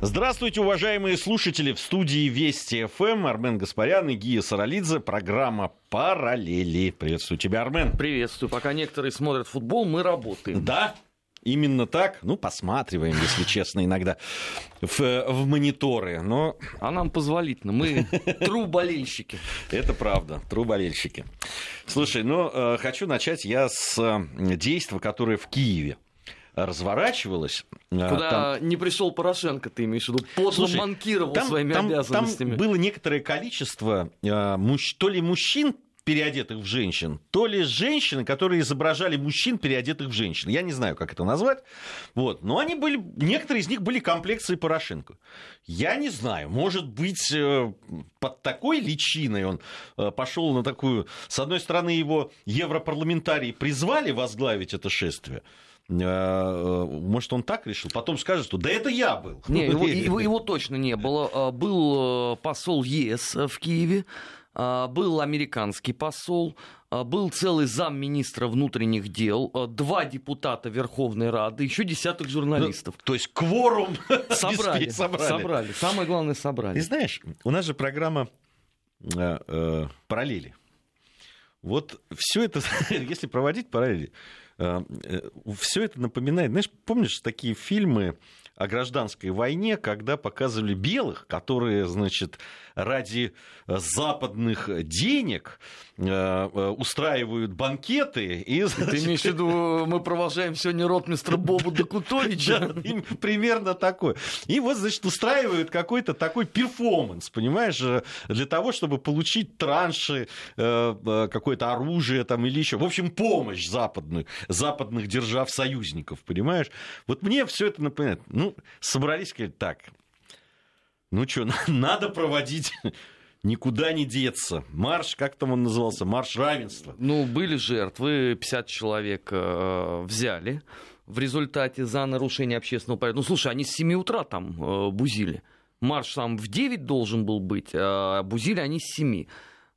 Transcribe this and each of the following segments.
Здравствуйте, уважаемые слушатели. В студии Вести ФМ Армен Гаспарян и Гия Саралидзе. Программа «Параллели». Приветствую тебя, Армен. Приветствую. Пока некоторые смотрят футбол, мы работаем. Да, Именно так, ну, посматриваем, если честно, иногда в, в мониторы, но... А нам позволительно, мы труболельщики. Это правда, труболельщики. Слушай, ну, э, хочу начать я с э, действия, которое в Киеве разворачивалось. Э, Куда там... не пришел Порошенко, ты имеешь в виду, подло Слушай, манкировал там, своими там, обязанностями. Там было некоторое количество муж... то ли мужчин, переодетых в женщин, то ли женщины, которые изображали мужчин, переодетых в женщин. Я не знаю, как это назвать. Вот. Но они были, некоторые из них были комплекции Порошенко. Я не знаю, может быть, э, под такой личиной он э, пошел на такую... С одной стороны, его европарламентарии призвали возглавить это шествие, может, он так решил? Потом скажет, что да это я был. Не, его, его, его точно не было. Был посол ЕС в Киеве, был американский посол, был целый замминистра внутренних дел, два депутата Верховной Рады, еще десяток журналистов. Ну, то есть кворум собрали, собрали. Собрали. Самое главное, собрали. И знаешь, у нас же программа э, э, параллели. Вот все это, если проводить параллели, э, э, все это напоминает, знаешь, помнишь такие фильмы о гражданской войне, когда показывали белых, которые, значит, ради э, западных денег э, э, устраивают банкеты. И, значит... Ты имеешь в виду, мы провожаем сегодня ротмистра Бобу Докутовича? Примерно такой. И вот, значит, устраивают какой-то такой перформанс, понимаешь, для того, чтобы получить транши, какое-то оружие там или еще. В общем, помощь западных, западных держав-союзников, понимаешь? Вот мне все это напоминает. Ну, собрались, сказать, так, ну что, надо проводить никуда не деться. Марш, как там он назывался? Марш равенства. Ну, были жертвы, 50 человек э, взяли в результате за нарушение общественного порядка. Ну, слушай, они с 7 утра там э, бузили. Марш там в 9 должен был быть, а бузили они с 7.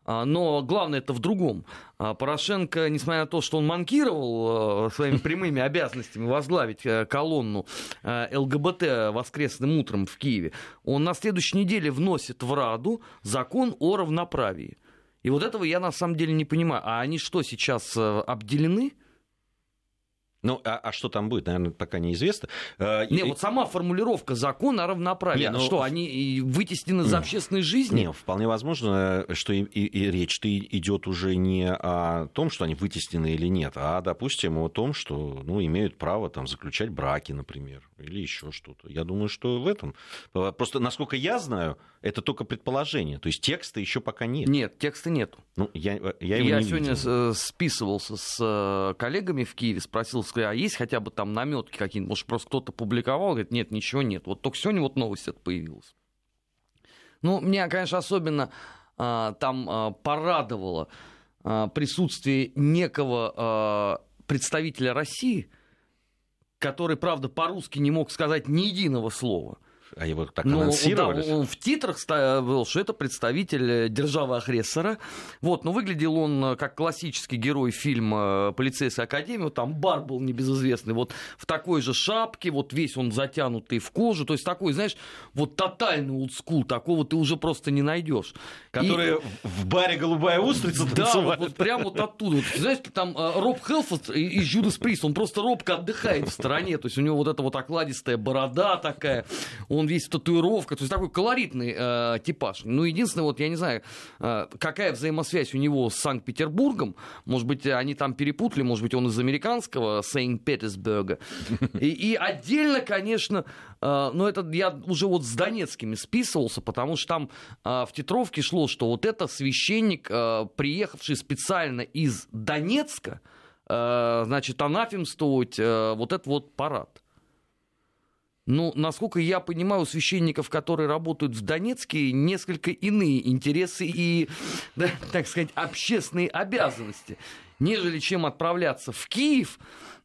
А, но главное это в другом. А, Порошенко, несмотря на то, что он манкировал а, своими прямыми обязанностями возглавить э, колонну э, ЛГБТ воскресным утром в Киеве, он на следующей неделе вносит в Раду закон о равноправии. И вот этого я на самом деле не понимаю. А они что, сейчас э, обделены? Ну, а, а что там будет, наверное, пока неизвестно. А, не, и... вот сама формулировка закона о равноправии, не, ну... что, они вытеснены из общественной жизни? Не, вполне возможно, что и, и, и речь-то идет уже не о том, что они вытеснены или нет, а, допустим, о том, что ну, имеют право там, заключать браки, например, или еще что-то. Я думаю, что в этом. Просто, насколько я знаю, это только предположение. То есть текста еще пока нет. Нет, текста нету. Ну, я, я его я не сегодня видел. списывался с э, коллегами в Киеве, спросил, а есть хотя бы там наметки какие-нибудь? Может, просто кто-то публиковал? Говорит, нет, ничего нет. Вот только сегодня вот новость это появилась. Ну, меня, конечно, особенно а, там а, порадовало а, присутствие некого а, представителя России, который, правда, по-русски не мог сказать ни единого слова – а его так ну, анонсировали? Да, он в титрах был, что это представитель э, державы-агрессора. Вот, но выглядел он э, как классический герой фильма «Полицейская академия». Вот там бар был небезызвестный. Вот в такой же шапке, вот весь он затянутый в кожу. То есть такой, знаешь, вот тотальный олдскул. Такого ты уже просто не найдешь. Который и... в баре «Голубая устрица» Да, вот, вот прямо вот оттуда. Вот, знаешь, там э, Роб Хелфорд из «Джудас Прист», он просто робко отдыхает в стороне. То есть у него вот эта вот окладистая борода такая. Он он весь в татуировках, то есть такой колоритный э, типаж. Ну, единственное, вот я не знаю, э, какая взаимосвязь у него с Санкт-Петербургом, может быть, они там перепутали, может быть, он из американского Сейнт-Петербурга. И, и отдельно, конечно, э, но это я уже вот с Донецкими списывался, потому что там э, в титровке шло, что вот это священник, э, приехавший специально из Донецка, э, значит, анафемствовать э, вот этот вот парад. Ну, насколько я понимаю, у священников, которые работают в Донецке, несколько иные интересы и, да, так сказать, общественные обязанности, нежели чем отправляться в Киев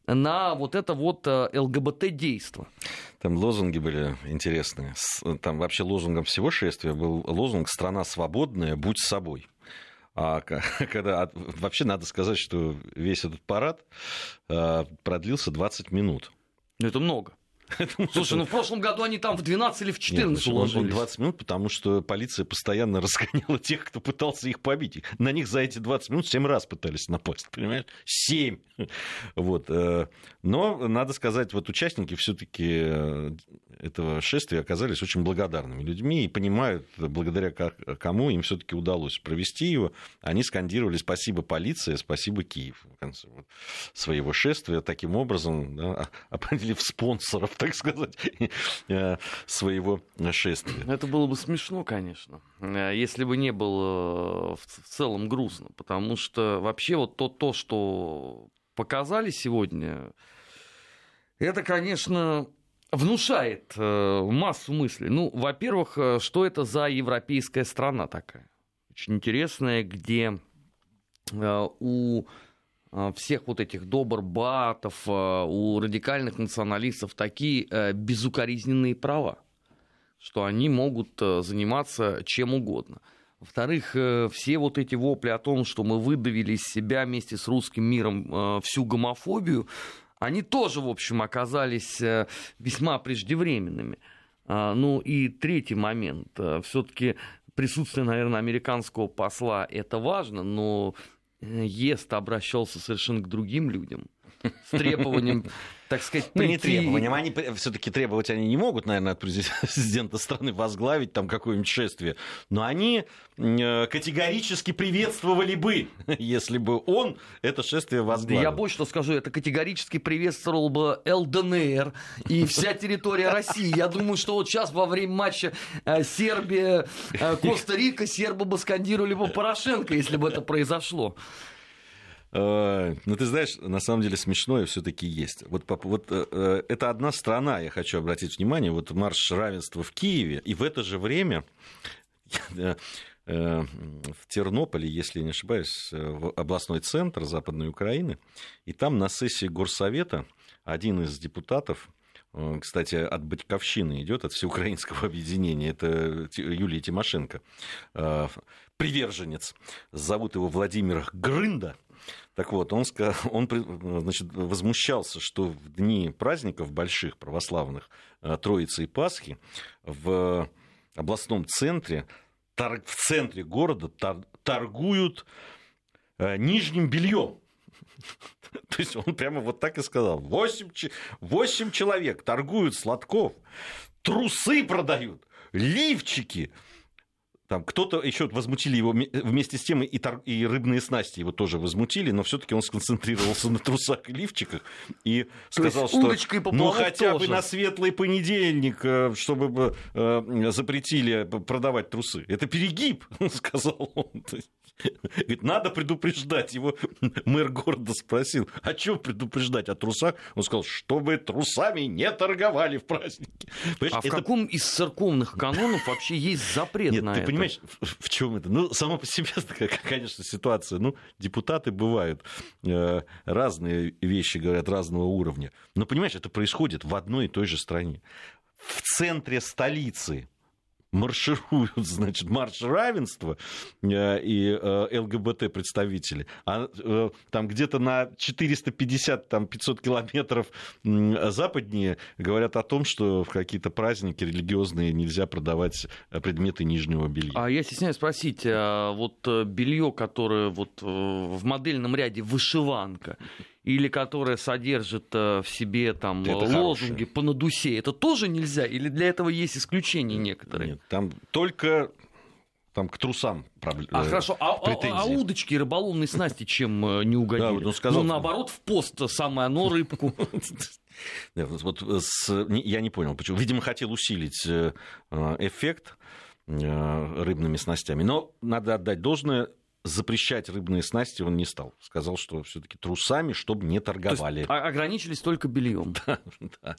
на вот это вот э, ЛГБТ-действо. Там лозунги были интересные. Там вообще лозунгом всего шествия был лозунг «Страна свободная, будь собой». А когда вообще надо сказать, что весь этот парад э, продлился 20 минут. Это много. Слушай, ну в прошлом году они там в 12 или в 14 Нет, уложились. Он 20 минут, потому что полиция постоянно разгоняла тех, кто пытался их побить. На них за эти 20 минут 7 раз пытались напасть, понимаешь? 7! Вот. э, Но, надо сказать, вот участники все-таки э, этого шествия оказались очень благодарными людьми и понимают, благодаря кому им все-таки удалось провести его. Они скандировали «Спасибо, полиция, спасибо, Киев» в конце вот своего шествия. Таким образом, да, определив спонсоров, так сказать, э, своего шествия. Это было бы смешно, конечно, э, если бы не было в целом грустно, потому что вообще вот то, то что показали сегодня, это, конечно, внушает э, массу мыслей. Ну, во-первых, что это за европейская страна такая? Очень интересная, где у а, всех вот этих добрбатов, у радикальных националистов такие э, безукоризненные права, что они могут э, заниматься чем угодно. Во-вторых, э, все вот эти вопли о том, что мы выдавили из себя вместе с русским миром всю гомофобию, они тоже, в общем, оказались весьма преждевременными. А, ну и третий момент. Все-таки присутствие, наверное, американского посла это важно, но Ест обращался совершенно к другим людям с требованием, так сказать. Ну, не требованием. Они все-таки требовать они не могут, наверное, от президента страны возглавить там какое-нибудь шествие. Но они э, категорически приветствовали бы, если бы он это шествие возглавил. Я больше что скажу, это категорически приветствовал бы ЛДНР и вся территория России. Я думаю, что вот сейчас во время матча э, Сербия-Коста-Рика э, сербы бы скандировали бы Порошенко, если бы это произошло. Э, ну, ты знаешь, на самом деле смешное все-таки есть. Вот, вот э, это одна страна, я хочу обратить внимание, вот марш равенства в Киеве, и в это же время э, в Тернополе, если не ошибаюсь, в областной центр Западной Украины, и там на сессии горсовета один из депутатов, кстати, от Батьковщины идет, от всеукраинского объединения, это Юлия Тимошенко, приверженец, зовут его Владимир Грында, так вот, он, он значит, возмущался, что в дни праздников больших православных э, Троицы и Пасхи в областном центре, в центре города торгуют э, нижним бельем. То есть он прямо вот так и сказал. Восемь, восемь человек торгуют сладков, трусы продают, лифчики – там кто-то еще возмутили его вместе с тем и, тор... и рыбные снасти его тоже возмутили, но все-таки он сконцентрировался на трусах и лифчиках и сказал, что ну хотя тоже. бы на светлый понедельник, э, чтобы э, запретили продавать трусы. Это перегиб, сказал он. Говорит, надо предупреждать. Его мэр города спросил, а что предупреждать о трусах? Он сказал, чтобы трусами не торговали в праздники. Понимаешь, а в это... каком из церковных канонов вообще есть запрет Нет, на ты это? понимаешь, в чем это? Ну, само по себе такая, конечно, ситуация. Ну, депутаты бывают э, разные вещи, говорят, разного уровня. Но, понимаешь, это происходит в одной и той же стране. В центре столицы маршируют, значит, марш равенства э, и э, ЛГБТ-представители, а э, там где-то на 450-500 километров западнее говорят о том, что в какие-то праздники религиозные нельзя продавать предметы нижнего белья. А я стесняюсь спросить, а вот белье, которое вот в модельном ряде вышиванка, или которая содержит э, в себе там это лозунги хорошее. по надусе, это тоже нельзя? Или для этого есть исключения некоторые? Нет, там только там к трусам проблемы. А хорошо, а, а, а удочки рыболовные снасти чем э, не угодили? Да, вот он сказал, ну, наоборот, в пост самое оно рыбку. Вот я не понял, почему. Видимо, хотел усилить э, эффект рыбными снастями. Но надо отдать должное, запрещать рыбные снасти он не стал. Сказал, что все-таки трусами, чтобы не торговали. То есть, ограничились только бельем. Да, да.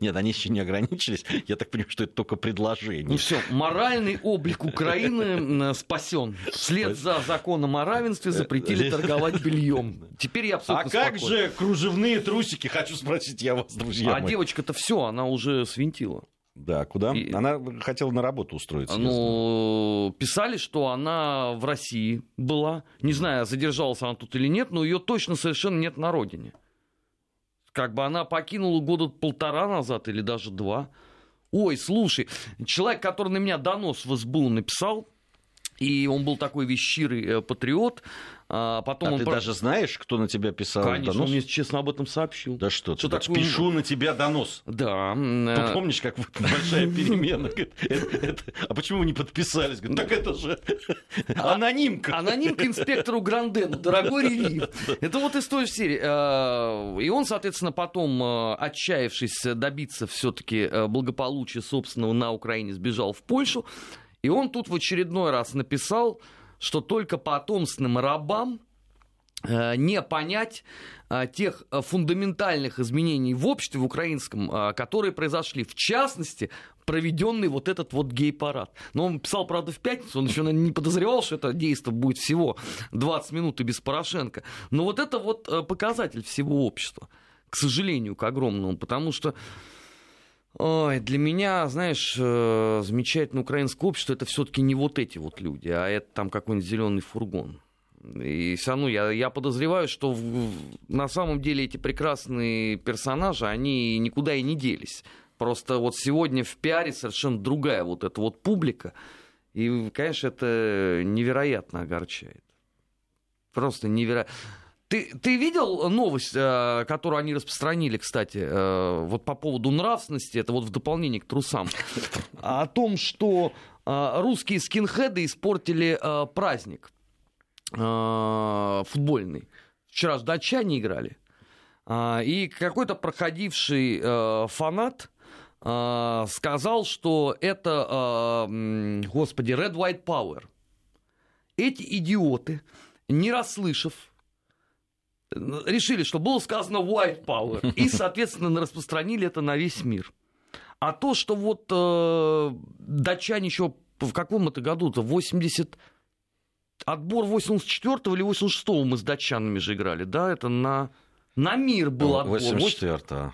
Нет, они еще не ограничились. Я так понимаю, что это только предложение. Ну все, моральный облик Украины спасен. Вслед за законом о равенстве запретили торговать бельем. Теперь я абсолютно А как же кружевные трусики? Хочу спросить я вас, друзья. А девочка-то все, она уже свинтила. Да, куда? И... Она хотела на работу устроиться. Ну, писали, что она в России была. Не знаю, задержалась она тут или нет, но ее точно совершенно нет на родине. как бы она покинула года полтора назад или даже два. Ой, слушай, человек, который на меня донос в СБУ написал, и он был такой вещирый э, патриот. А, потом а он ты про... даже знаешь, кто на тебя писал Конечно, донос? он мне честно об этом сообщил. Да что, что ты такое... пишу на тебя донос. Да. Ты помнишь, как большая перемена? А почему вы не подписались? Так это же а, анонимка. Анонимка инспектору Грандену, дорогой релив. Это вот из той серии. А, и он, соответственно, потом, отчаявшись добиться все-таки благополучия собственного на Украине, сбежал в Польшу. И он тут в очередной раз написал, что только потомственным рабам э, не понять э, тех э, фундаментальных изменений в обществе в украинском, которые произошли. В частности, проведенный вот этот вот гей-парад. Но он писал, правда, в пятницу, он еще не подозревал, что это действие будет всего 20 минут и без Порошенко. Но вот это вот показатель всего общества, к сожалению, к огромному, потому что Ой, для меня, знаешь, э, замечательное украинское общество это все-таки не вот эти вот люди, а это там какой-нибудь зеленый фургон. И все равно я, я подозреваю, что в, на самом деле эти прекрасные персонажи, они никуда и не делись. Просто вот сегодня в пиаре совершенно другая вот эта вот публика. И, конечно, это невероятно огорчает. Просто невероятно. Ты, ты видел новость, э, которую они распространили, кстати, э, вот по поводу нравственности, это вот в дополнение к трусам, о том, что э, русские скинхеды испортили праздник футбольный. Вчера с датчане играли. И какой-то проходивший фанат сказал, что это, господи, Red White Power. Эти идиоты, не расслышав решили, что было сказано white power, и, соответственно, распространили это на весь мир. А то, что вот э, датчане еще в каком это году-то, 80... Отбор 84-го или 86-го мы с датчанами же играли, да, это на, на мир был отбор. 84-го.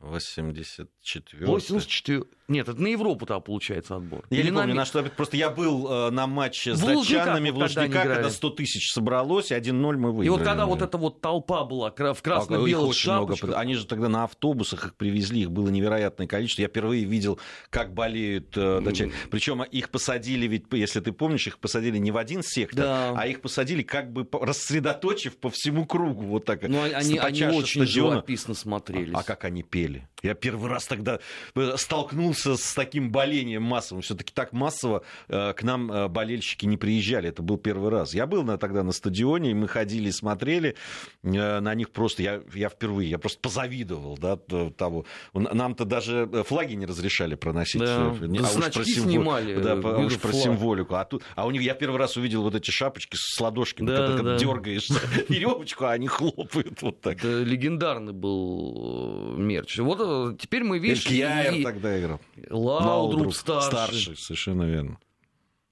84 84 Нет, это на Европу тогда получается отбор. Я Или не помню, на... что просто я был э, на матче с в датчанами в Лужниках, когда, когда 100 тысяч собралось, 1-0 мы выиграли. И вот когда вот эта вот толпа была в красно-белых шапочках. Много, они же тогда на автобусах их привезли, их было невероятное количество. Я впервые видел, как болеют э, датчане. Причем их посадили, ведь, если ты помнишь, их посадили не в один сектор, да. а их посадили как бы рассредоточив по всему кругу. Вот так. Ну, они, они очень стадиона. живописно смотрелись. А, а как они пели? Я первый раз тогда э, столкнулся с таким болением массовым. Все-таки так массово э, к нам э, болельщики не приезжали. Это был первый раз. Я был на, тогда на стадионе, и мы ходили, смотрели на них просто. Я, я впервые, я просто позавидовал да, того. Нам-то даже флаги не разрешали проносить. Да, а уж про символ... снимали. Да, а уж про символику. А, тут, а у них я первый раз увидел вот эти шапочки с ладошками. Да, когда, да. дергаешь веревочку, а они хлопают вот так. Это легендарный был мерч. Вот э, теперь мы видим... Кьяер и... тогда играл. Лаудруп старший. Старший, совершенно верно.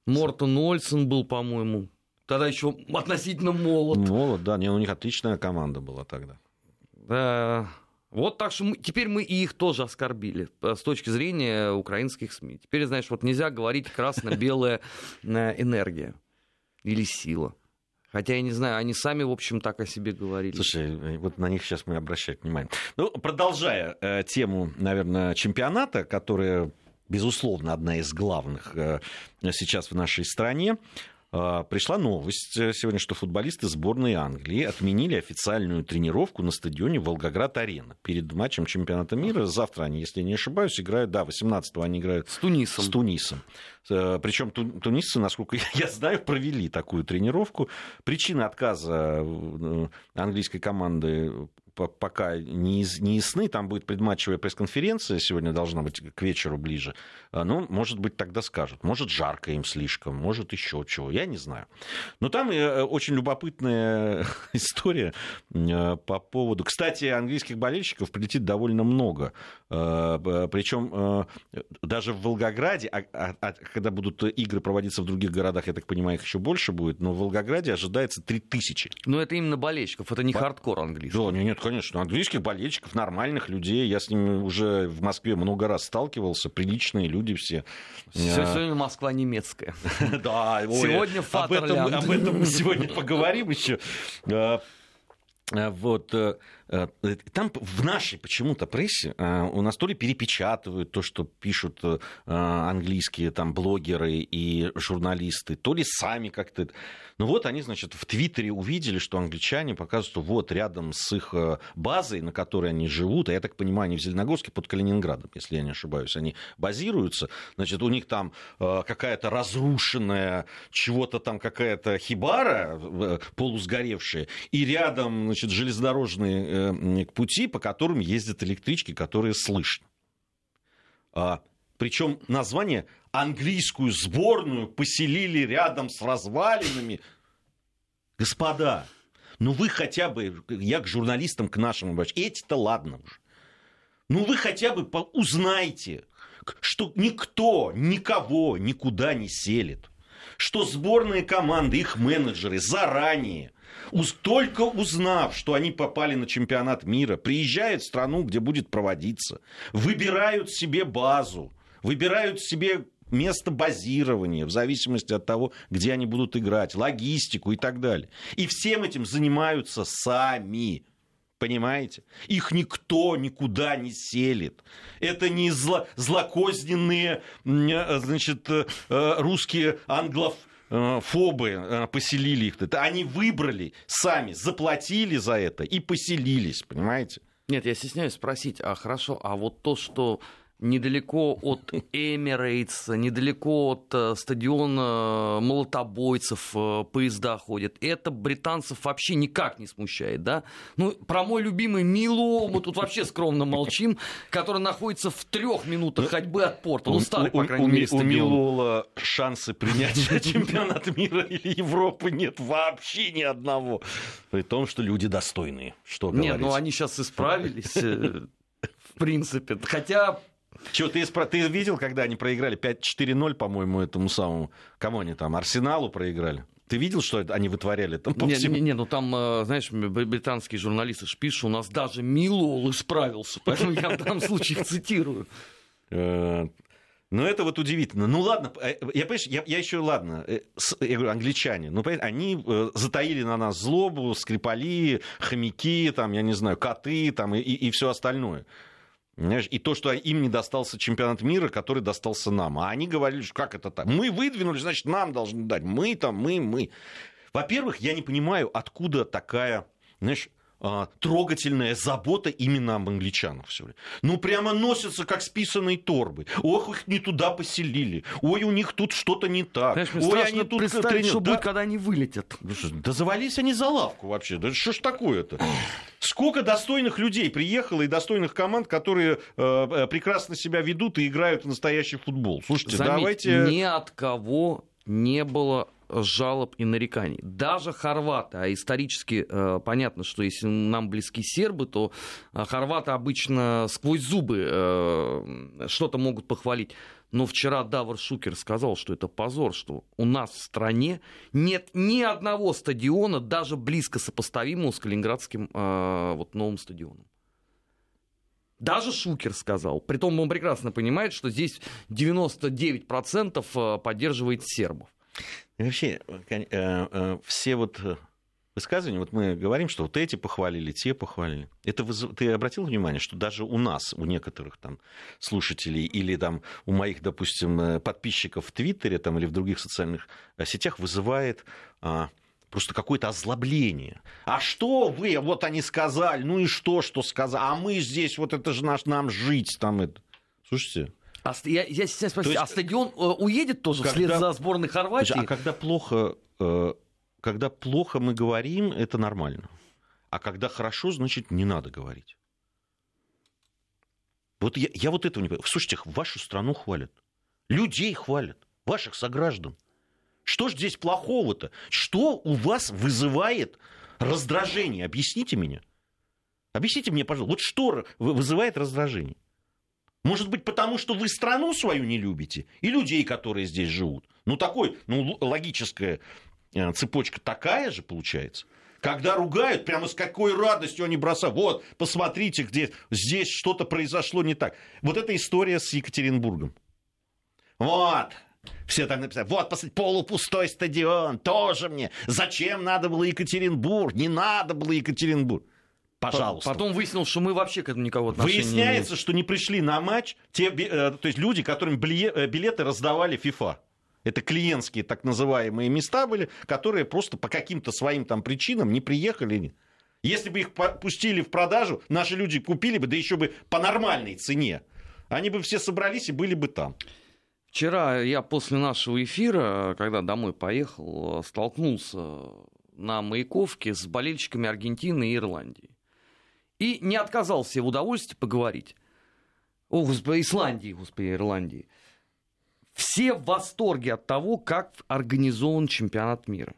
Мортон Ольсен был, по-моему. Тогда еще относительно молод. Молод, да. Не, у них отличная команда была тогда. Да. Вот так что мы, теперь мы и их тоже оскорбили э, с точки зрения украинских СМИ. Теперь, знаешь, вот нельзя говорить красно-белая э, энергия или сила. Хотя я не знаю, они сами, в общем, так о себе говорили. Слушай, вот на них сейчас мы обращать внимание. Ну, продолжая э, тему, наверное, чемпионата, которая, безусловно, одна из главных э, сейчас в нашей стране. А, пришла новость э, сегодня, что футболисты сборной Англии отменили официальную тренировку на стадионе Волгоград-Арена перед матчем чемпионата мира. Завтра они, если не ошибаюсь, играют, да, 18-го они играют с Тунисом. С Тунисом. Э, Причем тунисцы, насколько я знаю, провели такую тренировку. Причина отказа э, английской команды пока не, не ясны. Там будет предматчевая пресс-конференция, сегодня должна быть к вечеру ближе. А, ну, может быть, тогда скажут. Может, жарко им слишком, может, еще чего, я не знаю. Но там э, очень любопытная история э, по поводу... Кстати, английских болельщиков прилетит довольно много. Э, Причем даже в Волгограде, а, а, а когда будут игры проводиться в других городах, я так понимаю, их еще больше будет, но в Волгограде ожидается 3000. Но это именно болельщиков, это не По... хардкор английский. Да, нет, конечно. Английских болельщиков, нормальных людей. Я с ними уже в Москве много раз сталкивался. Приличные люди все. Сегодня Москва немецкая. Да, сегодня Об этом мы сегодня поговорим еще. А, а, вот. Э, Э, там в нашей почему-то прессе э, у нас то ли перепечатывают то, что пишут английские там блогеры и журналисты, то ли сами как-то... Ну вот они, значит, в Твиттере увидели, что англичане показывают, что вот рядом с их базой, на которой они живут, а я так понимаю, они в Зеленогорске под Калининградом, если я не ошибаюсь, они базируются, значит, у них там какая-то разрушенная, чего-то там какая-то хибара полусгоревшая, и рядом, значит, железнодорожные к пути, по которым ездят электрички, которые слышно. А, причем название английскую сборную поселили рядом с развалинами. Господа, ну вы хотя бы, я к журналистам, к нашим обращаюсь, эти-то ладно уже. Ну вы хотя бы узнайте, что никто никого никуда не селит. Что сборные команды, их менеджеры заранее только узнав, что они попали на чемпионат мира, приезжают в страну, где будет проводиться, выбирают себе базу, выбирают себе место базирования, в зависимости от того, где они будут играть, логистику и так далее. И всем этим занимаются сами. Понимаете? Их никто никуда не селит. Это не зло, злокозненные значит, э, русские англоф, Э, фобы э, поселили их. Они выбрали сами, заплатили за это и поселились, понимаете? Нет, я стесняюсь спросить, а хорошо, а вот то, что недалеко от Эмирейтс, недалеко от э, стадиона молотобойцев э, поезда ходят. Это британцев вообще никак не смущает, да? Ну, про мой любимый Мило мы тут вообще скромно молчим, который находится в трех минутах ну, ходьбы от порта. Ну, старый, по крайней мере. У Милола шансы принять чемпионат мира или Европы нет вообще ни одного. При том, что люди достойные. Что Нет, ну они сейчас исправились э, в принципе. Хотя чего, ты, ты видел, когда они проиграли 5-4-0, по-моему, этому самому... Кому они там? Арсеналу проиграли? Ты видел, что они вытворяли там по не, всему? Не, не, ну там, э, знаешь, британские журналисты пишут, у нас даже Милол исправился, поэтому я в данном случае цитирую. Э, ну, это вот удивительно. Ну, ладно, э, я, понимаешь, я, я еще, ладно, я говорю, англичане, ну, они затаили на нас злобу, скрипали, хомяки, там, я не знаю, коты, там, и, и все остальное. И то, что им не достался чемпионат мира, который достался нам. А они говорили, что как это так? Мы выдвинули, значит, нам должны дать. Мы там, мы, мы. Во-первых, я не понимаю, откуда такая, знаешь, трогательная забота именно об англичанах все время. Ну, прямо носятся, как списанные торбы. Ох, их не туда поселили. Ой, у них тут что-то не так. Знаешь, Ой, они тут представить, тренер... что да... будет, когда они вылетят. Да завались они за лавку вообще. Да что ж такое-то? Сколько достойных людей приехало и достойных команд, которые э, э, прекрасно себя ведут и играют в настоящий футбол. Слушайте, Заметь, давайте... Ни от кого не было жалоб и нареканий. Даже хорваты, а исторически э, понятно, что если нам близки сербы, то э, хорваты обычно сквозь зубы э, что-то могут похвалить. Но вчера Давар Шукер сказал, что это позор, что у нас в стране нет ни одного стадиона, даже близко сопоставимого с Калининградским э, вот, новым стадионом. Даже Шукер сказал. Притом он прекрасно понимает, что здесь 99% э, поддерживает сербов. И вообще, э, э, все вот высказывания, вот мы говорим, что вот эти похвалили, те похвалили. Это выз... Ты обратил внимание, что даже у нас, у некоторых там слушателей или там у моих, допустим, подписчиков в Твиттере там, или в других социальных сетях вызывает а, просто какое-то озлобление. А что вы, вот они сказали, ну и что, что сказали, а мы здесь, вот это же наш, нам жить там. Это. Слушайте, а, я, я сейчас спросил, есть, а стадион э, уедет тоже когда, вслед за сборной Хорватии? А когда плохо, э, когда плохо мы говорим, это нормально. А когда хорошо, значит, не надо говорить. Вот я, я вот этого не понимаю. Слушайте, вашу страну хвалят. Людей хвалят. Ваших сограждан. Что ж здесь плохого-то? Что у вас вызывает раздражение? Объясните мне. Объясните мне, пожалуйста, вот что вызывает раздражение? Может быть, потому что вы страну свою не любите и людей, которые здесь живут. Ну, такой, ну, логическая э, цепочка такая же получается. Когда ругают, прямо с какой радостью они бросают. Вот, посмотрите, где здесь что-то произошло не так. Вот эта история с Екатеринбургом. Вот, все там написали, вот, посмотрите, полупустой стадион, тоже мне. Зачем надо было Екатеринбург? Не надо было Екатеринбург. Пожалуйста. Потом выяснилось, что мы вообще к этому никого отношения Выясняется, не имеем. что не пришли на матч те, э, то есть люди, которым э, билеты раздавали FIFA. Это клиентские так называемые места были, которые просто по каким-то своим там причинам не приехали. Если бы их пустили в продажу, наши люди купили бы, да еще бы по нормальной цене. Они бы все собрались и были бы там. Вчера я после нашего эфира, когда домой поехал, столкнулся на Маяковке с болельщиками Аргентины и Ирландии. И не отказался в удовольствии поговорить. О, господи, Исландии, господи, Ирландии. Все в восторге от того, как организован чемпионат мира.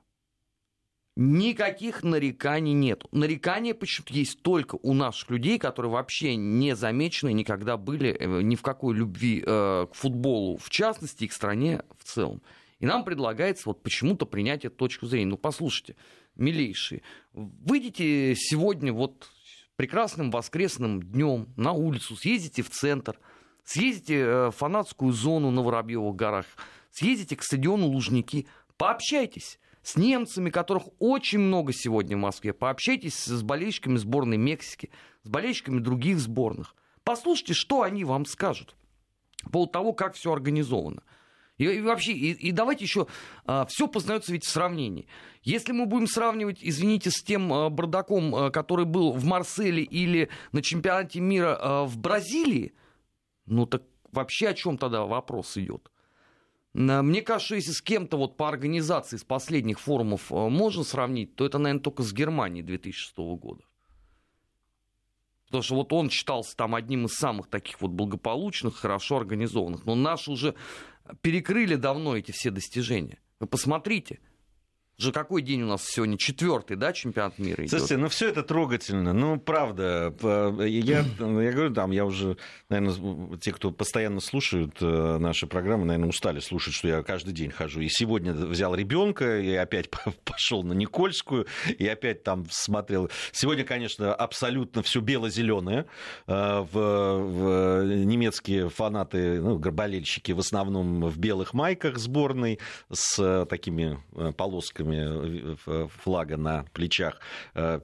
Никаких нареканий нет. Нарекания почему-то есть только у наших людей, которые вообще не замечены, никогда были э, ни в какой любви э, к футболу, в частности, и к стране в целом. И нам предлагается вот почему-то принять эту точку зрения. Ну, послушайте, милейшие, выйдите сегодня вот прекрасным воскресным днем на улицу, съездите в центр, съездите э, в фанатскую зону на Воробьевых горах, съездите к стадиону Лужники, пообщайтесь с немцами, которых очень много сегодня в Москве. Пообщайтесь с болельщиками сборной Мексики, с болельщиками других сборных. Послушайте, что они вам скажут по поводу того, как все организовано. И, и вообще, и, и давайте еще, а, все познается ведь в сравнении. Если мы будем сравнивать, извините, с тем а, бардаком, а, который был в Марселе или на чемпионате мира а, в Бразилии, ну так вообще о чем тогда вопрос идет? Мне кажется, если с кем-то вот по организации с последних форумов э, можно сравнить, то это, наверное, только с Германией 2006 года. Потому что вот он считался там одним из самых таких вот благополучных, хорошо организованных. Но наши уже перекрыли давно эти все достижения. Вы посмотрите – же какой день у нас сегодня? Четвертый, да, чемпионат мира идет? Слушайте, ну все это трогательно. Ну, правда. Я, я говорю, там, я уже, наверное, те, кто постоянно слушают э, наши программы, наверное, устали слушать, что я каждый день хожу. И сегодня взял ребенка, и опять пошел на Никольскую, и опять там смотрел. Сегодня, конечно, абсолютно все бело-зеленое. Э, в, в немецкие фанаты, ну, болельщики в основном в белых майках сборной с такими э, полосками э, флага на плечах э,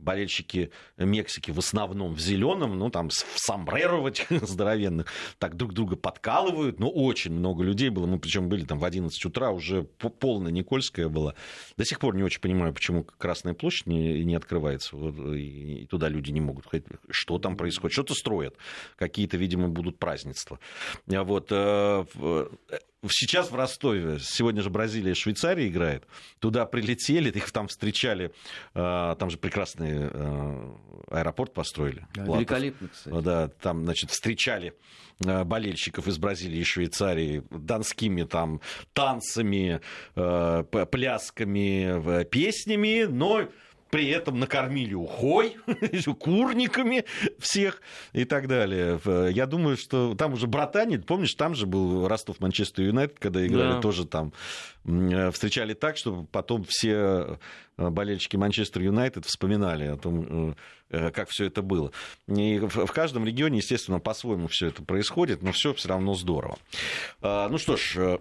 болельщики Мексики в основном в зеленом, ну там в сомбреро здоровенных, так друг друга подкалывают, но очень много людей было, мы причем были там в 11 утра, уже полная Никольская была. До сих пор не очень понимаю, почему Красная площадь не, не открывается, и туда люди не могут ходить. Что там происходит? Что-то строят, какие-то, видимо, будут празднества. Вот, э, сейчас в Ростове, сегодня же Бразилия и Швейцария играет, туда прилетели, их там встречали, э, там же прекрасный э, аэропорт построили. Да, великолепно, кстати. Да, там, значит, встречали э, болельщиков из Бразилии и Швейцарии донскими там танцами, плясками, песнями, но при этом накормили ухой, курниками всех и так далее. Я думаю, что там уже братанит, помнишь, там же был Ростов-Манчестер Юнайтед, когда играли, да. тоже там встречали так, чтобы потом все э, болельщики Манчестер Юнайтед вспоминали о том, э, как все это было. И в каждом регионе, естественно, по-своему все это происходит, но все все равно здорово. А, ну что ж, э,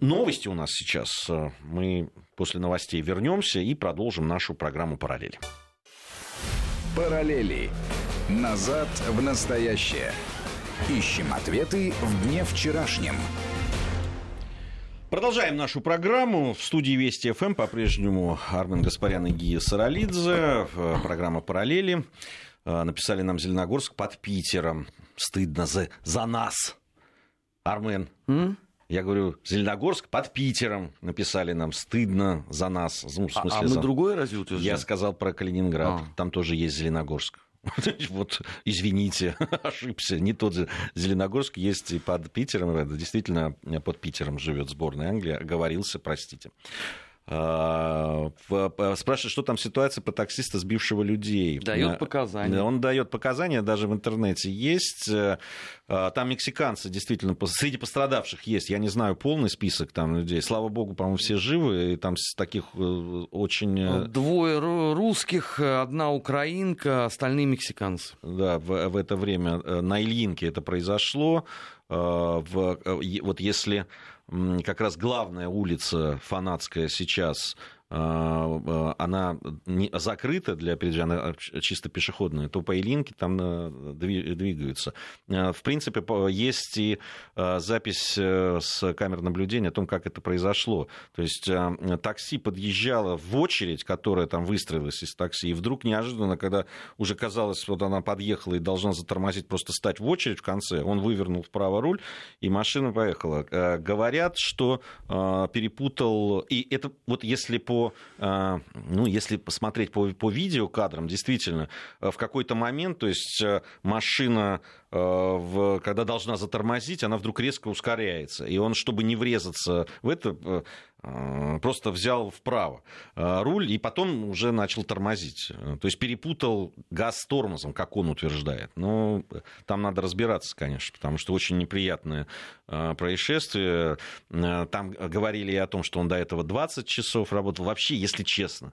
новости у нас сейчас. Мы после новостей вернемся и продолжим нашу программу «Параллели». «Параллели. Назад в настоящее». Ищем ответы в дне вчерашнем. Продолжаем нашу программу. В студии Вести ФМ по-прежнему Армен Гаспарян и Гия Саралидзе. Программа «Параллели». Написали нам Зеленогорск под Питером. Стыдно за, за нас. Армен. Mm? Я говорю, Зеленогорск под Питером написали нам. Стыдно за нас. Ну, в смысле, а, а мы за... другое разве утверждаем? Я сказал про Калининград. А. Там тоже есть Зеленогорск. Вот, извините, ошибся. Не тот Зеленогорск есть и под Питером. Действительно, под Питером живет сборная Англии. Оговорился, простите. А, спрашивает, что там ситуация по таксиста, сбившего людей. Дает показания. Он дает показания, даже в интернете есть. Э, а, там мексиканцы действительно, среди пострадавших есть, я не знаю полный список там людей. Слава богу, по-моему, все живы, и там таких э, очень... Э, Двое русских, одна украинка, остальные мексиканцы. Да, в, в это время на Ильинке это произошло. В, вот если как раз главная улица фанатская сейчас она не закрыта для передвижения, чисто пешеходная, то по Илинке там двигаются. В принципе, есть и запись с камер наблюдения о том, как это произошло. То есть такси подъезжало в очередь, которая там выстроилась из такси, и вдруг неожиданно, когда уже казалось, вот она подъехала и должна затормозить, просто стать в очередь в конце, он вывернул вправо руль, и машина поехала. Э, говорят, что э, перепутал, и это вот если по, э, ну, если посмотреть по, по видеокадрам, действительно, в какой-то момент, то есть машина в, когда должна затормозить, она вдруг резко ускоряется. И он, чтобы не врезаться в это, Э, просто взял вправо э, руль и потом уже начал тормозить. То есть перепутал газ с тормозом, как он утверждает. Но там надо разбираться, конечно, потому что очень неприятное э, происшествие. Там говорили о том, что он до этого 20 часов работал. Вообще, если честно,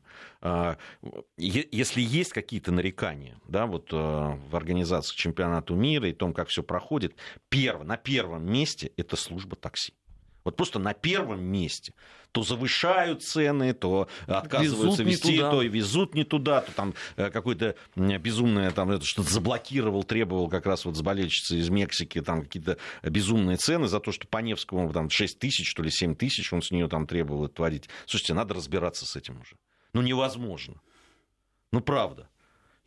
если есть какие-то нарекания да, вот, в организации чемпионату мира и том, как все проходит, перв, на первом месте это служба такси. Вот просто на первом месте. То завышают цены, то отказываются везут вести, то и везут не туда, то там э, какое-то безумное, там что-то заблокировал, требовал как раз вот с болельщицей из Мексики, там какие-то безумные цены за то, что по Невскому там 6 тысяч, что ли, 7 тысяч он с нее там требовал творить. Слушайте, надо разбираться с этим уже. Ну, невозможно. Ну, правда.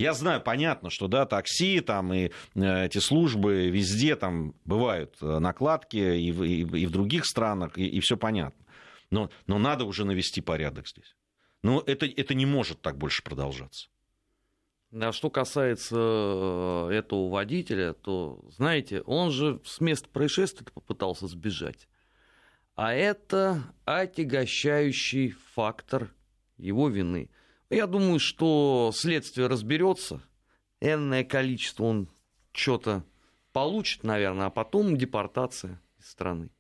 Я знаю, понятно, что да, такси там и э, эти службы везде там бывают э, накладки и в, и, и в других странах, и, и все понятно. Но, но надо уже навести порядок здесь. Но это, это не может так больше продолжаться. Да, что касается э, этого водителя, то, знаете, он же с места происшествия попытался сбежать. А это отягощающий фактор его вины – я думаю, что следствие разберется. Энное количество он что-то получит, наверное, а потом депортация из страны.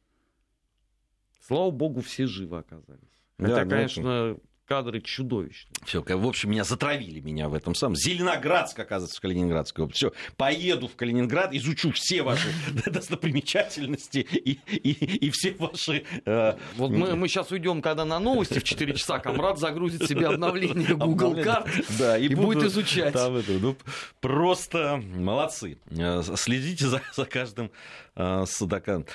Слава богу, все живы оказались. Хотя, да, конечно, кадры чудовищные. Все, в общем, меня затравили меня в этом самом. Зеленоградск, оказывается, в Калининградской области. Все, поеду в Калининград, изучу все ваши достопримечательности и, и, и все ваши... Э... Вот мы, мы сейчас уйдем, когда на новости в 4 часа Камрад загрузит себе обновление Google карт да, и, и будет изучать. Там это, ну, просто молодцы. Э, следите за, за каждым э, судаком.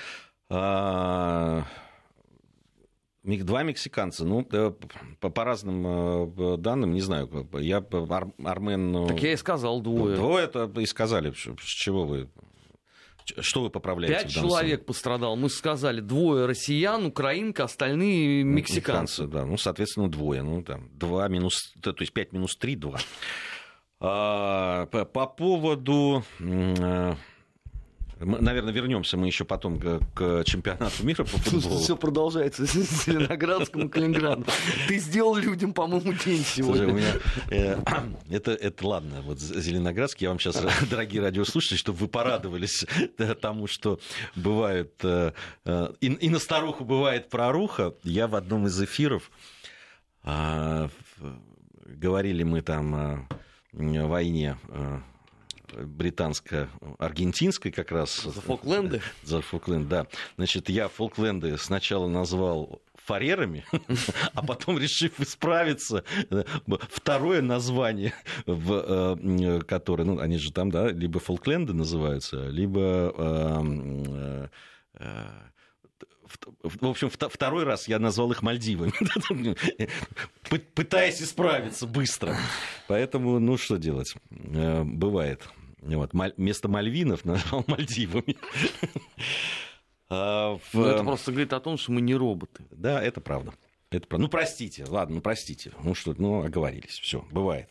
Два мексиканца, ну, э, по, по разным э, данным, не знаю, я Ар, Армен... Ну, так я и сказал двое. Двое это и сказали, с чего вы... Что вы поправляете? Пять человек случае? пострадал. Мы сказали, двое россиян, украинка, остальные мексиканцы. мексиканцы. Да, ну, соответственно, двое. Ну, там, два минус, то есть пять минус три, два. А, по, по поводу э, Наверное, вернемся мы еще потом к, к чемпионату мира по футболу. Все продолжается с Зеленоградском и Калининградом. Ты сделал людям, по-моему, день сегодня. Слушай, у меня, э, это, это ладно, вот Зеленоградский, я вам сейчас, дорогие радиослушатели, чтобы вы порадовались тому, что бывает, э, э, и, и на старуху бывает проруха. Я в одном из эфиров э, говорили мы там о войне э, британско-аргентинской как раз. За Фолкленды? За Фолкленды, да. Значит, я Фолкленды сначала назвал фарерами, а потом, решив исправиться, второе название, в, э, которое, ну, они же там, да, либо Фолкленды называются, либо э, э, в общем, второй раз я назвал их Мальдивами, пытаясь исправиться быстро. Поэтому, ну, что делать? Бывает. Вот, вместо Мальвинов назвал Мальдивами. А, в... Ну, это просто говорит о том, что мы не роботы. Да, это правда. Это правда. Ну, простите, ладно, ну, простите. Ну, что, ну, оговорились. Все, бывает.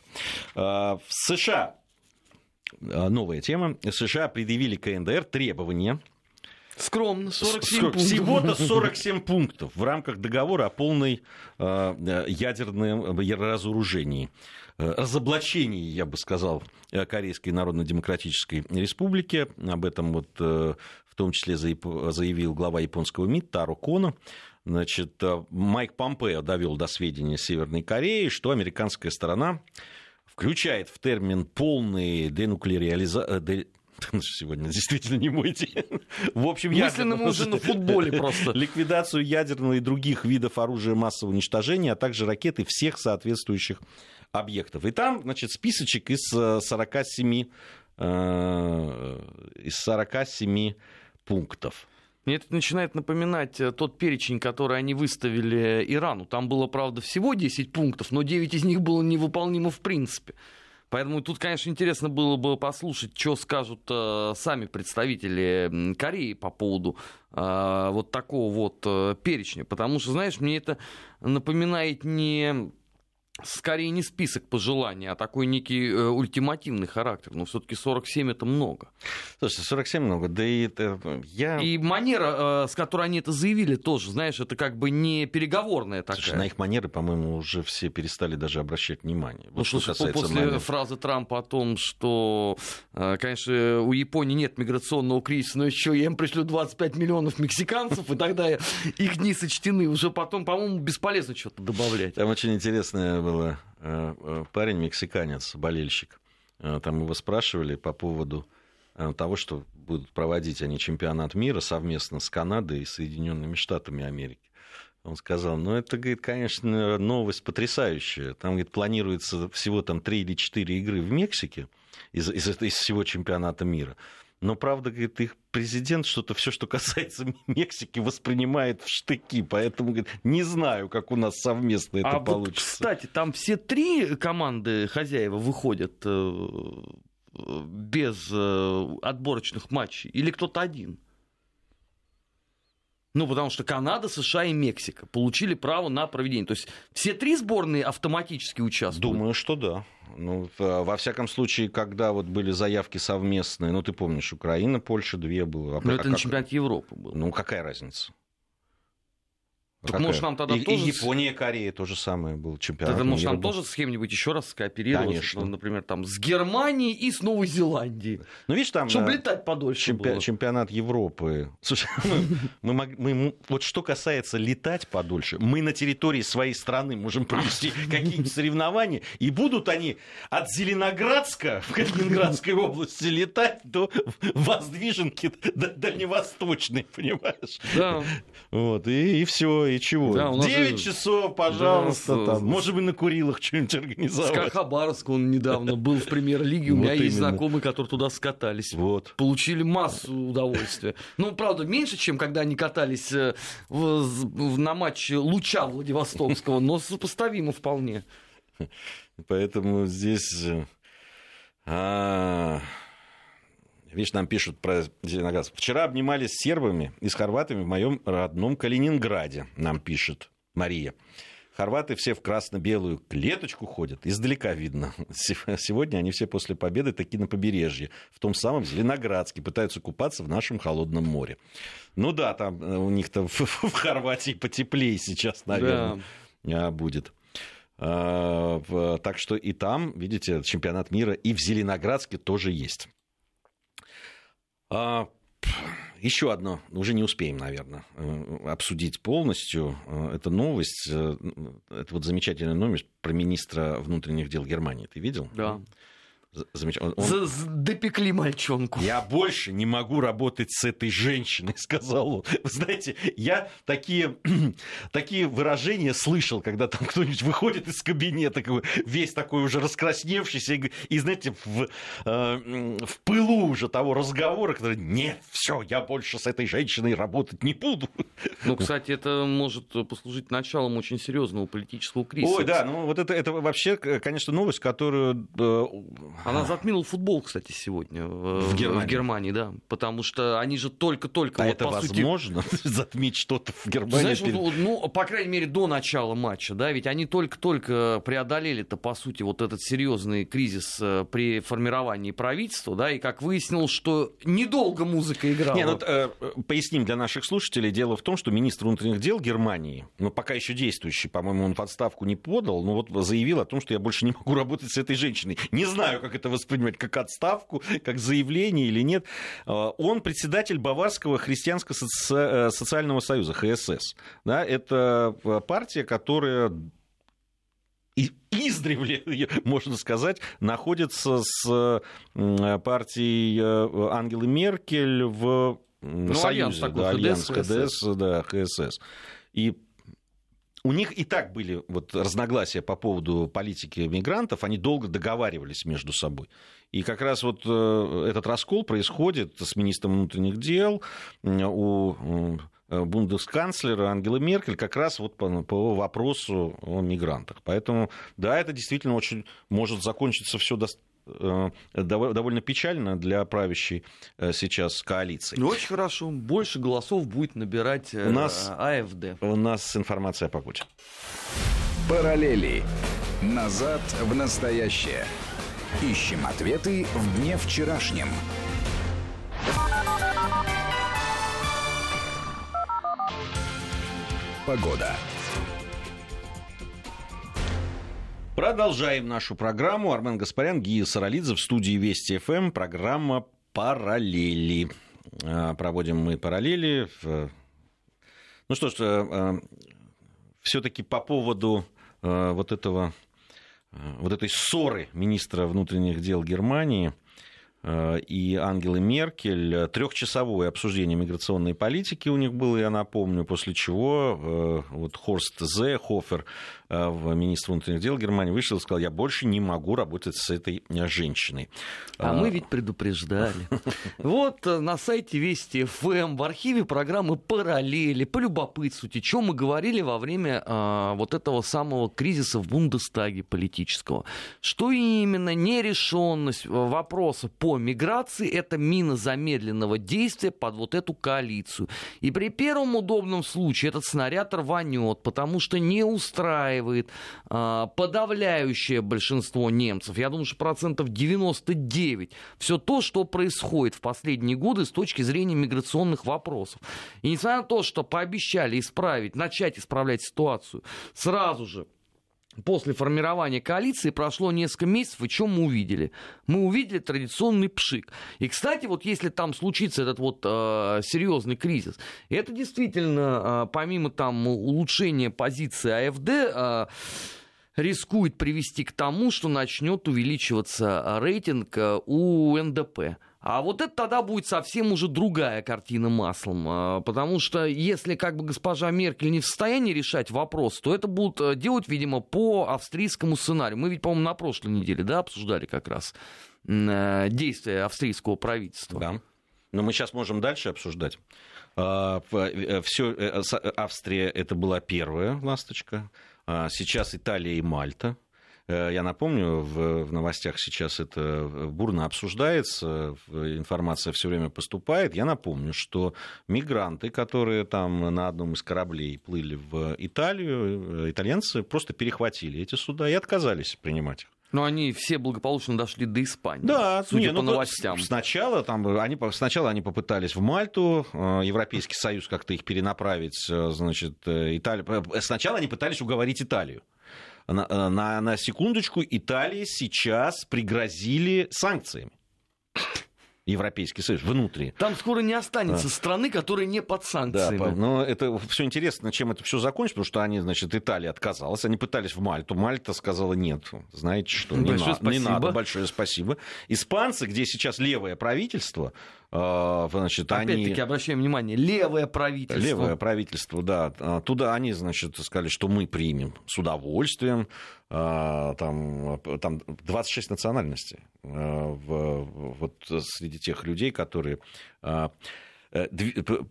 А, в США новая тема. США предъявили КНДР требования Скромно, 47 пунктов. Всего-то 47 пунктов в рамках договора о полной э, ядерном разоружении. Э, разоблачении, я бы сказал, э, Корейской Народно-Демократической Республики. Об этом вот э, в том числе заявил глава японского МИД Таро Коно. Значит, Майк Помпео довел до сведения Северной Кореи, что американская сторона включает в термин полный денуклеариза... Сегодня действительно не мой день. В общем, Мысленно мы уже на футболе просто. Ликвидацию ядерного и других видов оружия массового уничтожения, а также ракеты всех соответствующих объектов. И там, значит, списочек из 47, э, из 47 пунктов. Мне это начинает напоминать э, тот перечень, который они выставили Ирану. Там было, правда, всего 10 пунктов, но 9 из них было невыполнимо в принципе. Поэтому тут, конечно, интересно было бы послушать, что скажут э, сами представители Кореи по поводу э, вот такого вот э, перечня. Потому что, знаешь, мне это напоминает не скорее не список пожеланий, а такой некий э, ультимативный характер. Но все-таки 47 это много. Слушай, 47 много, да и это я... И манера, э, с которой они это заявили, тоже, знаешь, это как бы не переговорная такая. Слушай, на их манеры, по-моему, уже все перестали даже обращать внимание. Вот ну, что слушай, после манер. фразы Трампа о том, что, э, конечно, у Японии нет миграционного кризиса, но еще я им пришлю 25 миллионов мексиканцев, и тогда их дни сочтены. Уже потом, по-моему, бесполезно что-то добавлять. Там очень интересное было э, э, парень, мексиканец, болельщик. Э, там его спрашивали по поводу того, что будут проводить они чемпионат мира совместно с Канадой и Соединенными Штатами Америки. Он сказал, ну это, говорит, конечно, новость потрясающая. Там, говорит, планируется всего там 3 или 4 игры в Мексике из, из, из всего чемпионата мира. Но, правда, говорит, их президент что-то, все, что касается Мексики, воспринимает в штыки. Поэтому, говорит, не знаю, как у нас совместно это а получится. Вот, кстати, там все три команды хозяева выходят э, без э, отборочных матчей? Или кто-то один? Ну, потому что Канада, США и Мексика получили право на проведение. То есть все три сборные автоматически участвуют? Думаю, что да. Ну, во всяком случае, когда вот были заявки совместные, ну, ты помнишь, Украина, Польша, две было. А Но а это как... на чемпионате Европы было. Ну, какая разница? Так Какая? может нам тогда и, тоже... И Япония, Корея тоже самое был чемпионат. Тогда может нам тоже с кем-нибудь еще раз скооперироваться, Конечно. Ну, например, там с Германией и с Новой Зеландией. Ну, видишь, там... Чтобы летать подольше чемпи... было. Чемпионат Европы. Слушай, мы, мы, мы, вот что касается летать подольше, мы на территории своей страны можем провести какие-нибудь соревнования, и будут они от Зеленоградска в Калининградской области летать до Воздвиженки до Дальневосточной, понимаешь? Да. Вот, и, и все, и чего? Да, 9 же... часов, пожалуйста, да, там. Может быть, на Курилах что-нибудь организовать. С Хабаровск он недавно был в премьер-лиге. У меня есть знакомые, которые туда скатались. Вот. Получили массу удовольствия. Ну, правда, меньше, чем когда они катались э, на матче Луча Владивостокского, но сопоставимо вполне. Поэтому здесь... А, Видишь, нам пишут про Зеленоградск. Вчера обнимались с сербами и с хорватами в моем родном Калининграде, нам пишет Мария. Хорваты все в красно-белую клеточку ходят, издалека видно. Сегодня они все после победы такие на побережье, в том самом Зеленоградске, пытаются купаться в нашем холодном море. Ну да, там э, у них-то в, в Хорватии потеплее сейчас, наверное, да. будет. А, так что и там, видите, чемпионат мира и в Зеленоградске тоже есть. А, еще одно, уже не успеем, наверное, э, обсудить полностью. Э, это новость, э, это вот замечательный номер про министра внутренних дел Германии. Ты видел? Да замечательно. Он... Допекли мальчонку. Я больше не могу работать с этой женщиной, сказал он. Вы знаете, я такие, такие выражения слышал, когда там кто-нибудь выходит из кабинета, весь такой уже раскрасневшийся, и, и знаете, в, э, в пылу уже того разговора, который, нет, все, я больше с этой женщиной работать не буду. Ну, кстати, это может послужить началом очень серьезного политического кризиса. Ой, да, ну вот это, это вообще, конечно, новость, которую э, она затмила футбол, кстати, сегодня в, в, Германии. в Германии, да. Потому что они же только-только... А вот, это возможно? Сути... Затмить что-то в Германии? Знаешь, перед... вот, ну, по крайней мере, до начала матча, да, ведь они только-только преодолели-то, по сути, вот этот серьезный кризис э, при формировании правительства, да, и как выяснилось, что недолго музыка играла. Не, ну, э, поясним для наших слушателей. Дело в том, что министр внутренних дел Германии, ну, пока еще действующий, по-моему, он в отставку не подал, но вот заявил о том, что я больше не могу работать с этой женщиной. Не знаю, как это воспринимать, как отставку, как заявление или нет. А, он председатель Баварского христианско-социального союза, ХСС. Да, это партия, которая и издревле, можно сказать, находится с партией э, Ангелы Меркель в ну, союзе. Альянс, такой, да, альянс ХДС, да, ХСС. И у них и так были вот разногласия по поводу политики мигрантов, они долго договаривались между собой. И как раз вот э, этот раскол происходит с министром внутренних дел у Э, бундесканцлера Ангелы Меркель как раз вот по, по вопросу о мигрантах. Поэтому, да, это действительно очень может закончиться все до, э, довольно печально для правящей э, сейчас коалиции. Ну, очень хорошо. Больше голосов будет набирать у нас, АФД. У нас информация о погоде. Параллели. Назад в настоящее. Ищем ответы в дне вчерашнем. Погода. Продолжаем нашу программу. Армен Гаспарян, Гия Саралидзе в студии Вести ФМ. Программа «Параллели». А, проводим мы параллели. Ну что ж, э, э, все-таки по поводу э, вот этого вот этой ссоры министра внутренних дел Германии – Э, и Ангелы Меркель. Трехчасовое обсуждение миграционной политики у них было, я напомню, после чего э, вот Хорст Зе, Хофер, э, министр внутренних дел Германии, вышел и сказал, я больше не могу работать с этой женщиной. А, а мы ведь предупреждали. Вот на сайте Вести ФМ в архиве программы «Параллели», полюбопытствуйте, чем мы говорили во время вот этого самого кризиса в Бундестаге политического. Что именно нерешенность вопроса по миграции – это мина замедленного действия под вот эту коалицию. И при первом удобном случае этот снаряд рванет, потому что не устраивает а, подавляющее большинство немцев. Я думаю, что процентов 99 все то, что происходит в последние годы с точки зрения миграционных вопросов. И несмотря на то, что пообещали исправить, начать исправлять ситуацию сразу же после формирования коалиции прошло несколько месяцев, и что мы увидели? Мы увидели традиционный пшик. И, кстати, вот если там случится этот вот э, серьезный кризис, это действительно, э, помимо там улучшения позиции АФД, э, рискует привести к тому, что начнет увеличиваться рейтинг э, у НДП. А вот это тогда будет совсем уже другая картина маслом. А, потому что если как бы госпожа Меркель не в состоянии решать вопрос, то это будут э, делать, видимо, по австрийскому сценарию. Мы ведь, по-моему, на прошлой неделе да, обсуждали как раз э, действия австрийского правительства. Да. Но мы сейчас можем дальше обсуждать. А, э, Все, Австрия это была первая ласточка. А сейчас Италия и Мальта. Э, я напомню, в, в новостях сейчас это бурно обсуждается, информация все время поступает. Я напомню, что мигранты, которые там на одном из кораблей плыли в Италию, э, итальянцы просто перехватили эти суда и отказались принимать их. Но они все благополучно дошли до Испании. Да, судя не, по ну, новостям. Сначала, там, они, сначала они попытались в Мальту, э, Европейский Союз как-то их перенаправить, значит, Италия. Сначала они пытались уговорить Италию на, э, на, на секундочку, Италии сейчас пригрозили санкциями. Европейский Союз внутри. Там скоро не останется а. страны, которые не под санкциями. Да, но это все интересно, чем это все закончится, потому что они, значит, Италия отказалась, они пытались в Мальту, Мальта сказала нет, знаете что, не, большое на, не надо, большое спасибо. Испанцы, где сейчас левое правительство, а, значит, Опять-таки, они... обращаем внимание, левое правительство. Левое правительство, да. А, туда они, значит, сказали, что мы примем с удовольствием. А, там, там 26 национальностей вот среди тех людей, которые э,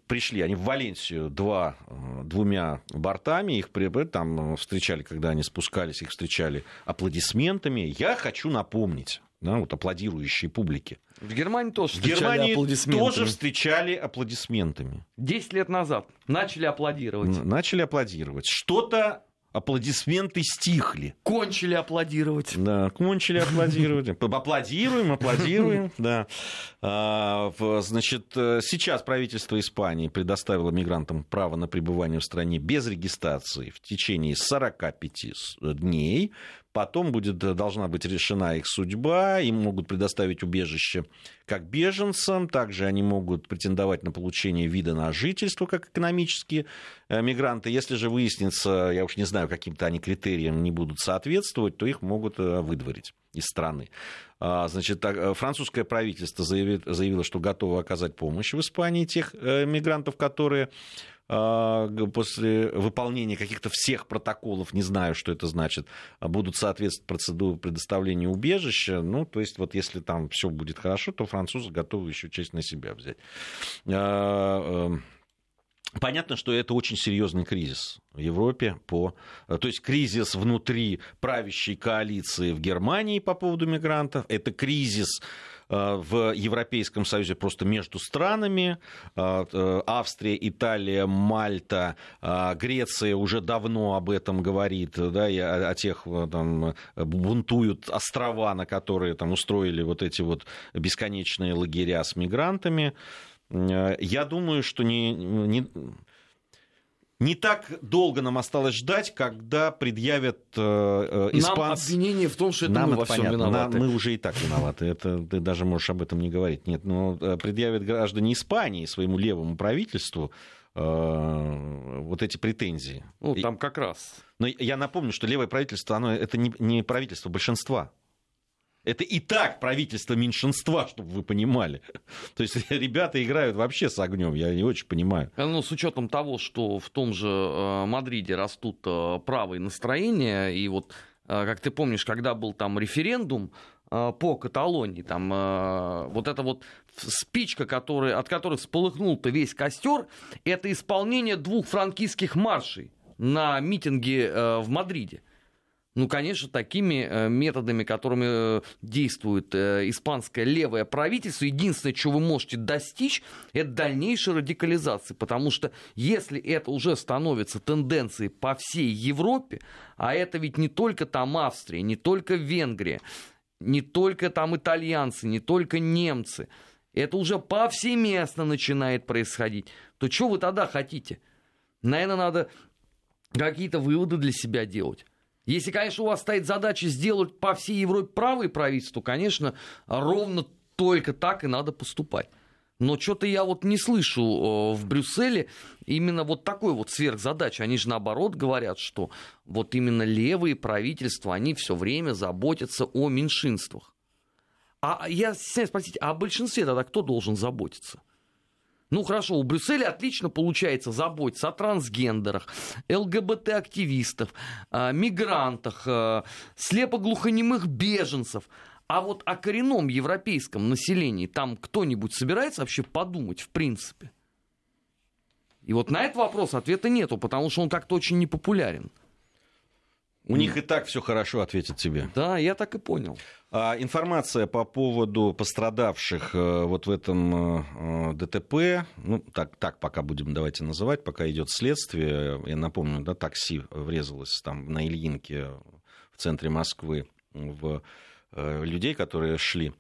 пришли, они в Валенсию два, двумя бортами, их там встречали, когда они спускались, их встречали аплодисментами. Я хочу напомнить, да, вот аплодирующей публике. В Германии тоже встречали В Германии аплодисментами. тоже встречали аплодисментами. Десять лет назад начали аплодировать. Начали аплодировать. Что-то аплодисменты стихли. Кончили аплодировать. Да, кончили аплодировать. Аплодируем, аплодируем, да. А, значит, сейчас правительство Испании предоставило мигрантам право на пребывание в стране без регистрации в течение 45 дней потом будет, должна быть решена их судьба, им могут предоставить убежище как беженцам, также они могут претендовать на получение вида на жительство, как экономические мигранты. Если же выяснится, я уж не знаю, каким-то они критериям не будут соответствовать, то их могут выдворить из страны. А, значит, французское правительство заявило, что готово оказать помощь в Испании тех мигрантов, которые после выполнения каких-то всех протоколов, не знаю, что это значит, а, будут соответствовать процедуре предоставления убежища. Ну, то есть, вот если там все будет хорошо, то французы готовы еще честь на себя взять. А, эм, понятно, что это очень серьезный кризис в Европе, по, то есть кризис внутри правящей коалиции в Германии по поводу мигрантов, это кризис Э, в Европейском Союзе просто между странами. Э, э, Австрия, Италия, Мальта, Греция уже давно об этом говорит, да, и о, тех там, бунтуют острова, на которые там устроили вот эти вот бесконечные лагеря с мигрантами. Я думаю, что не, не, не так долго нам осталось ждать, когда предъявят э, э испанцы... Нам обвинение в том, что это нам мы во всем виноваты. Нам, мы уже и так виноваты. Это ты даже можешь об этом не говорить. Нет, но э, предъявят граждане Испании своему левому правительству э, вот эти претензии. Ну, там как раз. Но я напомню, что левое правительство, оно, это не, не правительство большинства. Это и так правительство меньшинства, чтобы вы понимали. То есть ребята играют вообще с огнем, я не очень понимаю. Ну, с учетом того, что в том же э, Мадриде растут э, правые настроения, и вот, э, как ты помнишь, когда был там референдум, по Каталонии. Там вот эта вот спичка, который, от которой всполыхнул-то весь костер, это исполнение двух франкистских маршей на митинге в Мадриде. Ну, конечно, такими э, методами, которыми э, действует э, испанское левое правительство, единственное, чего вы можете достичь, это дальнейшая радикализация. Потому что если это уже становится тенденцией по всей Европе, а это ведь не только там Австрия, не только Венгрия, не только там итальянцы, не только немцы, это уже повсеместно начинает происходить, то что вы тогда хотите? Наверное, надо какие-то выводы для себя делать. Если, конечно, у вас стоит задача сделать по всей Европе правое правительство, конечно, ровно только так и надо поступать. Но что-то я вот не слышу э, в Брюсселе именно вот такой вот сверхзадачи. Они же наоборот говорят, что вот именно левые правительства, они все время заботятся о меньшинствах. А я стесняюсь спросить, а о большинстве тогда кто должен заботиться? Ну хорошо, у Брюсселя отлично получается заботиться о трансгендерах, ЛГБТ-активистов, мигрантах, слепоглухонемых беженцев. А вот о коренном европейском населении там кто-нибудь собирается вообще подумать в принципе? И вот на этот вопрос ответа нету, потому что он как-то очень непопулярен. У них и так все хорошо, ответят тебе. Да, я так и понял. А, информация по поводу пострадавших э, вот в этом э, ДТП, ну, так, так пока будем давайте называть, пока идет следствие. Я напомню, да, такси врезалось там на Ильинке в центре Москвы в э, людей, которые шли.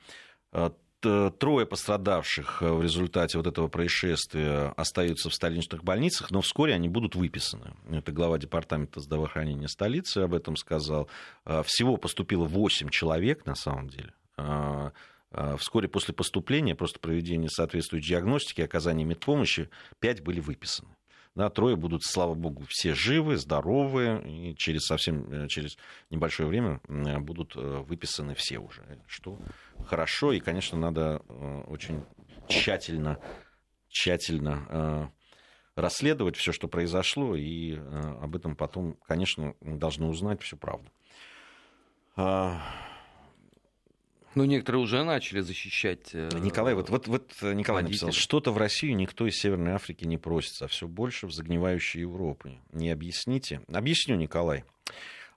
Э, трое пострадавших э, в результате вот этого происшествия остаются в столичных больницах, но вскоре они будут выписаны. Это глава департамента здравоохранения столицы об этом сказал. Э, всего поступило 8 человек на самом деле. Вскоре после поступления, просто проведения соответствующей диагностики, оказания медпомощи, 5 были выписаны. Да, трое будут, слава богу, все живы, здоровы, и через совсем через небольшое время будут выписаны все уже, что хорошо, и, конечно, надо э, очень тщательно, тщательно э, расследовать все, что произошло, и э, об этом потом, конечно, должны узнать всю правду. Ну, некоторые уже начали защищать. Николай, вот, вот, вот Николай водителя. написал, что-то в Россию никто из Северной Африки не просится, а все больше в загнивающей Европе. Не объясните? Объясню, Николай.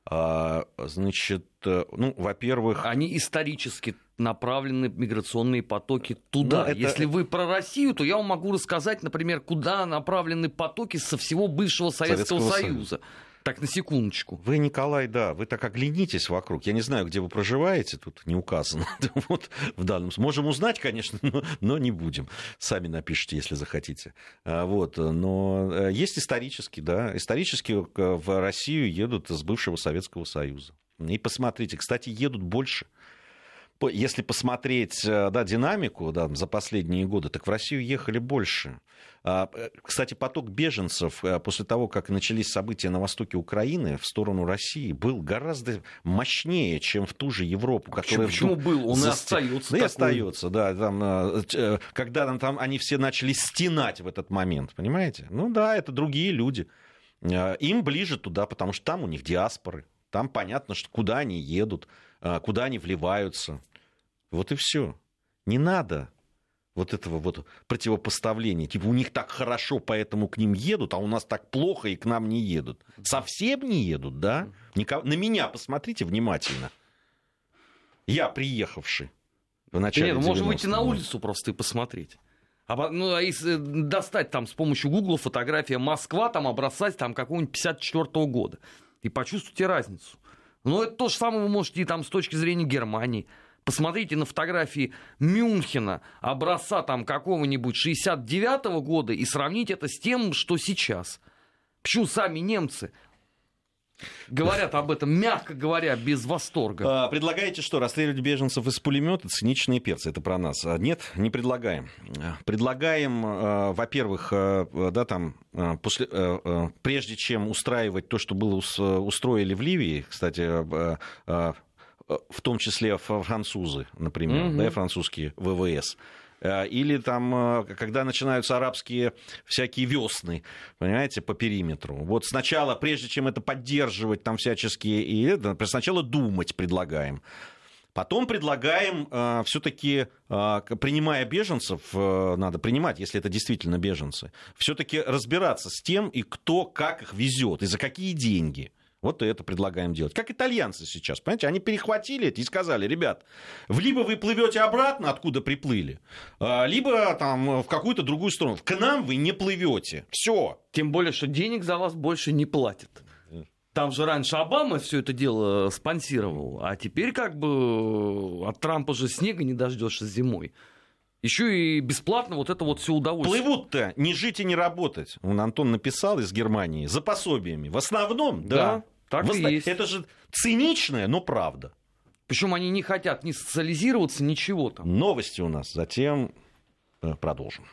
А, значит, ну, во-первых... Они исторически направлены миграционные потоки туда. Да, это... Если вы про Россию, то я вам могу рассказать, например, куда направлены потоки со всего бывшего Советского, Советского Союза. Союза. Так, на секундочку. Вы, Николай, да, вы так оглянитесь вокруг. Я не знаю, где вы проживаете, тут не указано. вот в данном Можем узнать, конечно, но, но не будем. Сами напишите, если захотите. А, вот, но э, есть исторически, да, исторически в Россию едут из бывшего Советского Союза. И посмотрите, кстати, едут больше. Если посмотреть э, да, динамику да, за последние годы, так в Россию ехали больше. А, э, кстати, поток беженцев э, после того, как начались события на востоке Украины в сторону России, был гораздо мощнее, чем в ту же Европу, которая почему, почему был? Он за... и остается. Да, и остается, да. Там, когда там они все начали стенать в этот момент, понимаете? Ну да, это другие люди. Им ближе туда, потому что там у них диаспоры. Там понятно, что куда они едут, куда они вливаются. Вот и все. Не надо вот этого вот противопоставления. Типа у них так хорошо, поэтому к ним едут, а у нас так плохо и к нам не едут. Совсем не едут, да? Никого... На меня посмотрите внимательно. Я приехавший в начале Нет, можно выйти на улицу просто и посмотреть. А, ну, а если достать там с помощью Гугла фотография Москва, там образцать там какого-нибудь 54 -го года. И почувствуйте разницу. Ну, это то же самое вы можете и там с точки зрения Германии. Посмотрите на фотографии Мюнхена, образца там какого-нибудь 69-го года и сравните это с тем, что сейчас. Почему сами немцы Говорят об этом, мягко говоря, без восторга. А, предлагаете что, расстреливать беженцев из пулемета? Циничные перцы, это про нас. А, нет, не предлагаем. Предлагаем, а, во-первых, да, там, после, прежде чем устраивать то, что было устроили в Ливии, кстати, в том числе французы, например, угу. да, французские ВВС. Э, или там, э, когда начинаются арабские всякие весны, понимаете, по периметру. Вот сначала, прежде чем это поддерживать там всяческие, и это, сначала думать предлагаем. Потом предлагаем э, все-таки, э, принимая беженцев, э, надо принимать, если это действительно беженцы, все-таки разбираться с тем, и кто как их везет, и за какие деньги. Вот это предлагаем делать. Как итальянцы сейчас, понимаете, они перехватили это и сказали, ребят, либо вы плывете обратно, откуда приплыли, а, либо там в какую-то другую сторону. К нам вы не плывете. Все. Тем более, что денег за вас больше не платят. Там же раньше Обама все это дело спонсировал, а теперь как бы от Трампа же снега не дождешься зимой. Еще и бесплатно вот это вот все удовольствие. Плывут-то не жить и не работать. Он Антон написал из Германии за пособиями. В основном, да. да так в и есть. Это же циничное, но правда. Причем они не хотят ни социализироваться, ничего там. Новости у нас. Затем э, продолжим.